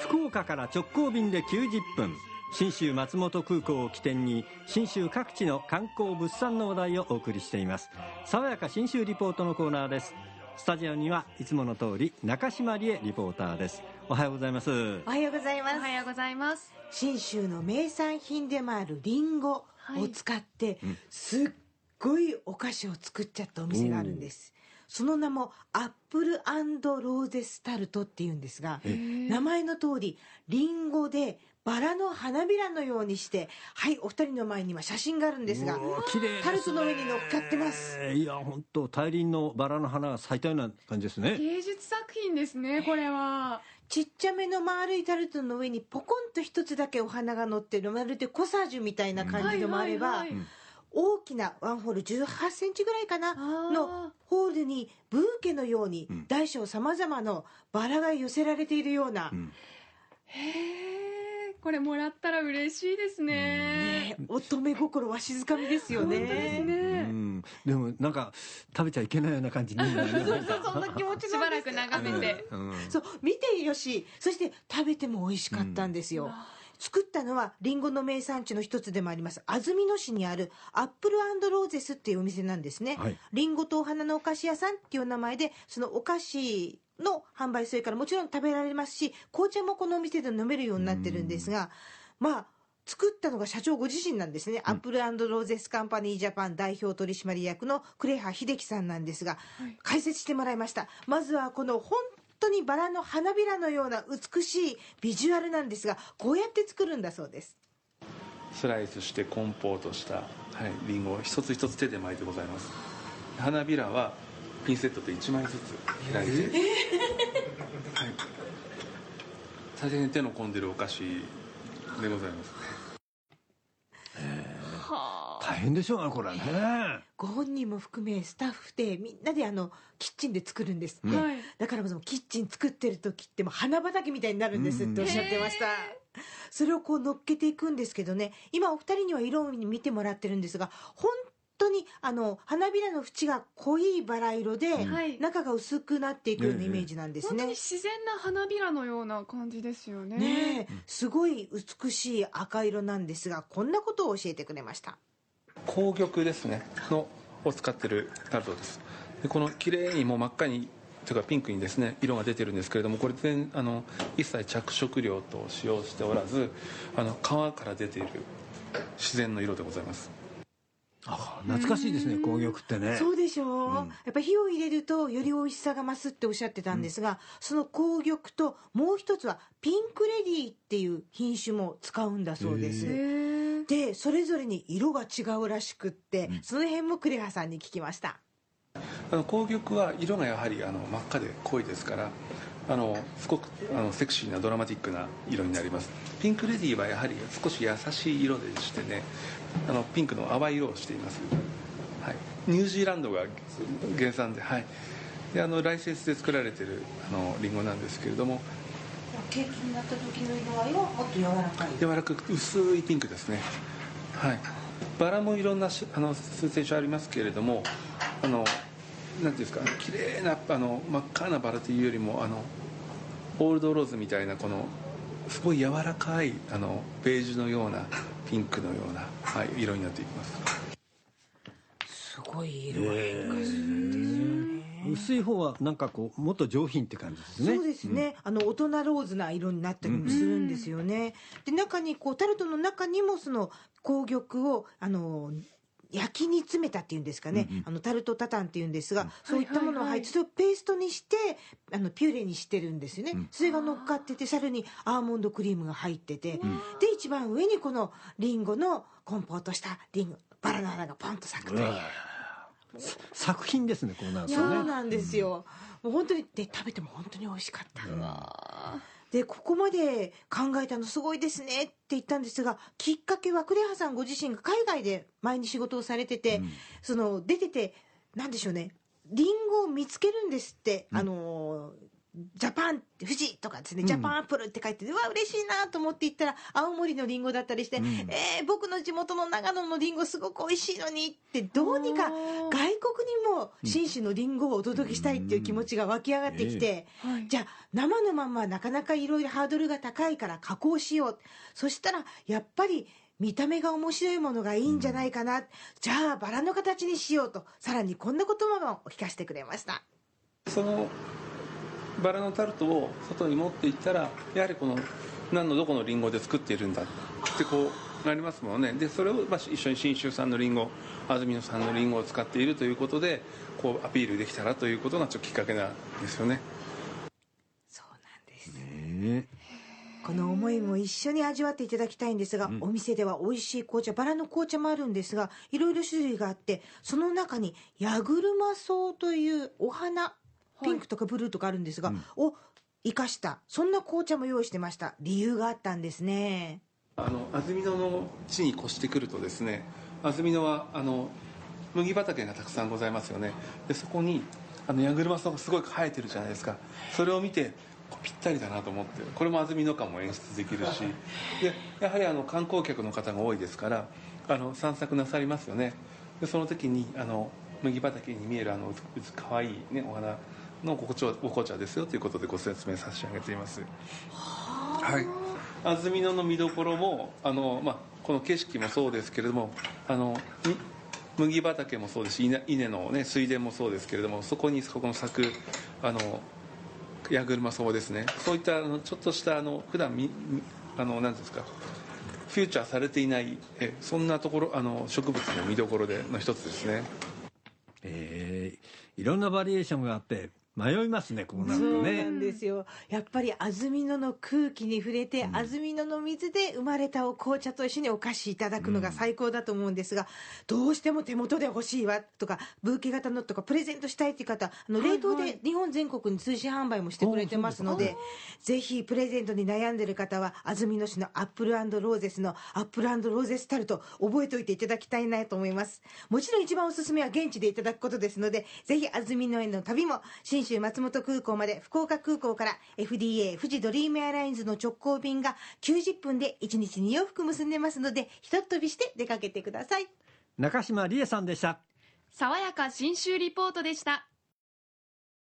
福岡から直行便で90分。信州松本空港を起点に信州各地の観光物産の話題をお送りしています。爽やか信州リポートのコーナーです。スタジオにはいつもの通り中島理恵リポーターです。おはようございます。おはようございます。おはようございます。信州の名産品でもあるリンゴを使って、すっごいお菓子を作っちゃったお店があるんです。その名もアップルローゼスタルトっていうんですが名前の通りリンゴでバラの花びらのようにしてはいお二人の前には写真があるんですが綺麗タルトの上に乗っかってます。いや本当大輪のバラの花が咲いたような感じですね。芸術作品ですねこれは。ちっちゃめの丸いタルトの上にポコンと一つだけお花が乗ってるまるでコサージュみたいな感じのもあれば、大きなワンホール18センチぐらいかなのホールにブーケのように大小さまざまのバラが寄せられているような、ん。へえこれもらったら嬉しいですね。ね乙女心わしづかみですよ本当ですね。うねんでもなんか食べちゃいけないような感じになる そうそうそんな気持ちしなんです。ばらく眺めて。うん。そう見てよしそして食べても美味しかったんですよ、作ったのはリンゴの名産地の一つでもあります。安曇野市にあるアップルローゼスっていうお店なんですね、はい。リンゴとお花のお菓子屋さんっていう名前でそのお菓子の販売それからもちろん食べられますし紅茶もこのお店で飲めるようになってるんですがまあ作ったのが社長ご自身なんですね、アップルローゼスカンパニージャパン代表取締役の呉羽秀樹さんなんですが、解説してもらいました。まずはこの本当にバラの花びらのような美しいビジュアルなんですがこうやって作るんだそうです。スライスしてコンポートした、はい、リンゴを一つ一つ手で巻いてございます。花びらはピンセットで1枚ずつ開いて、はい、最低限手の込んでるお菓子でございます大変でしょうねこれね。ご本人も含めスタッフでみんなであのキッチンで作るんです。って、はい。だからそのキッチン作ってる時ってもう花畑みたいになるんですっておっしゃってました、それをこう乗っけていくんですけどね。今お二人には色を見てもらってるんですが本当にあの花びらの縁が濃いバラ色で、はい。中が薄くなっていくようなイメージなんです本当ねに自然な花びらのような感じですよね。ねえ。すごい美しい赤色なんですがこんなことを教えてくれました紅玉ですねのを使ってるタルトです。でこの綺麗にもう真っ赤にというかピンクにですね色が出てるんですけれどもこれ全あの一切着色料と使用しておらずあの皮から出ている自然の色でございます。あ懐かしいですね紅玉ってね。そうでしょう、やっぱ火を入れるとより美味しさが増すっておっしゃってたんですが、その紅玉ともう一つはピンクレディーっていう品種も使うんだそうです、へえでそれぞれに色が違うらしくって、その辺もクレハさんに聞きました。あの紅玉は色がやはりあの真っ赤で濃いですからあのすごくあのセクシーなドラマティックな色になります。ピンクレディーはやはり少し優しい色でしてねあのピンクの淡い色をしています、はい、ニュージーランドが原産で,、はい、であのライセンスで作られているあのリンゴなんですけれどもケーキになった時の色合いはもっと柔らかい。柔らかく薄いピンクですね。はい。バラもいろんなしあの数性種ありますけれどもあのなんていうんですか綺麗なあの真っ赤なバラというよりもあのオールドローズみたいなこのすごい柔らかいあのベージュのようなピンクのような、はい、色になっていきます。すごい色が変化するんですよね、薄い方はなんかこうもっと上品って感じですね。そうですね、あの大人ローズな色になったりもするんですよね、で中にこうタルトの中にもその紅玉をあの焼きに詰めたっていうんですかね、あのタルトタタンっていうんですが、そういったものを入ってそれをペーストにしてあのピューレにしてるんですよね、それが乗っかっててさらにアーモンドクリームが入ってて、で一番上にこのリンゴのコンポートしたリンゴバラの花がポンと咲くという。作品ですねこうなるとね。そうなんですよ、もう本当にで食べても本当に美味しかった、でここまで考えたのすごいですねって言ったんですがきっかけはクレハさんご自身が海外で前に仕事をされてて、その出ててなんでしょうね。リンゴを見つけるんですって、あのジャパン富士とかですね、ジャパンアップルって書いてて、うわ、嬉しいなと思って行ったら、青森のリンゴだったりして、うん。えー僕の地元の長野のリンゴすごく美味しいのにって、どうにか外国にも信州のリンゴをお届けしたいっていう気持ちが湧き上がってきて、はい。じゃあ生のまんまなかなかいろいろハードルが高いから加工しよう。そしたら、やっぱり、見た目が面白いものがいいんじゃないかな、じゃあバラの形にしようとさらにこんな言葉も聞かせてくれました。そのバラのタルトを外に持っていったらやはりこの何のどこのリンゴで作っているんだってこうなりますもんね。でそれをまあ一緒に信州産のリンゴ安曇野産のリンゴを使っているということでこうアピールできたらということがちょっときっかけなんですよね。そうなんです。ねこの思いも一緒に味わっていただきたいんですが、うん。お店では美味しい紅茶バラの紅茶もあるんですがいろいろ種類があってその中にヤグルマソウというお花ピンクとかブルーとかあるんですが、うん。を生かした。そんな紅茶も用意してました。理由があったんですね。あの安曇野の地に越してくるとですね安曇野はあの麦畑がたくさんございますよね。でそこにあのヤグルマソウがすごい生えてるじゃないですか。それを見てぴったりだなと思ってこれも安曇野感も演出できるし。でやはりあの観光客の方が多いですからあの散策なさりますよね。でその時にあの麦畑に見えるあのかわいい、ね、お花のお紅茶お紅茶ですよということでご説明差し上げています。はい、安曇野の見どころもあの、まあ、この景色もそうですけれどもあのみ麦畑もそうですし稲稲の、ね、水田もそうですけれどもそこにそこの咲くあのヤグルマソウですね。そういったあのちょっとしたあの普段みみあのなんですかフューチャーされていないえそんなところあの植物の見どころでの一つですね。えーいろんなバリエーションがあって迷いますねこうなるそうなとねんですよ。やっぱり安曇野の空気に触れて、安曇野の水で生まれたお紅茶と一緒にお菓子いただくのが最高だと思うんですが、どうしても手元で欲しいわとかブーケ型のとかプレゼントしたいっていう方あのはいはい。冷凍で日本全国に通信販売もしてくれてますのでぜひプレゼントに悩んでる方は安曇野市のアップルローゼスのアップルローゼスタルト覚えておいていただきたいなと思います。もちろん一番おすすめは現地でいただくことですのでぜひ安曇野への旅も信州松本空港まで福岡空港から FDA 富士ドリームエアラインズの直行便が90分で1日2往復結んでますのでひとっ飛びして出かけてください。中島理恵さんでした。爽やか新州リポートでした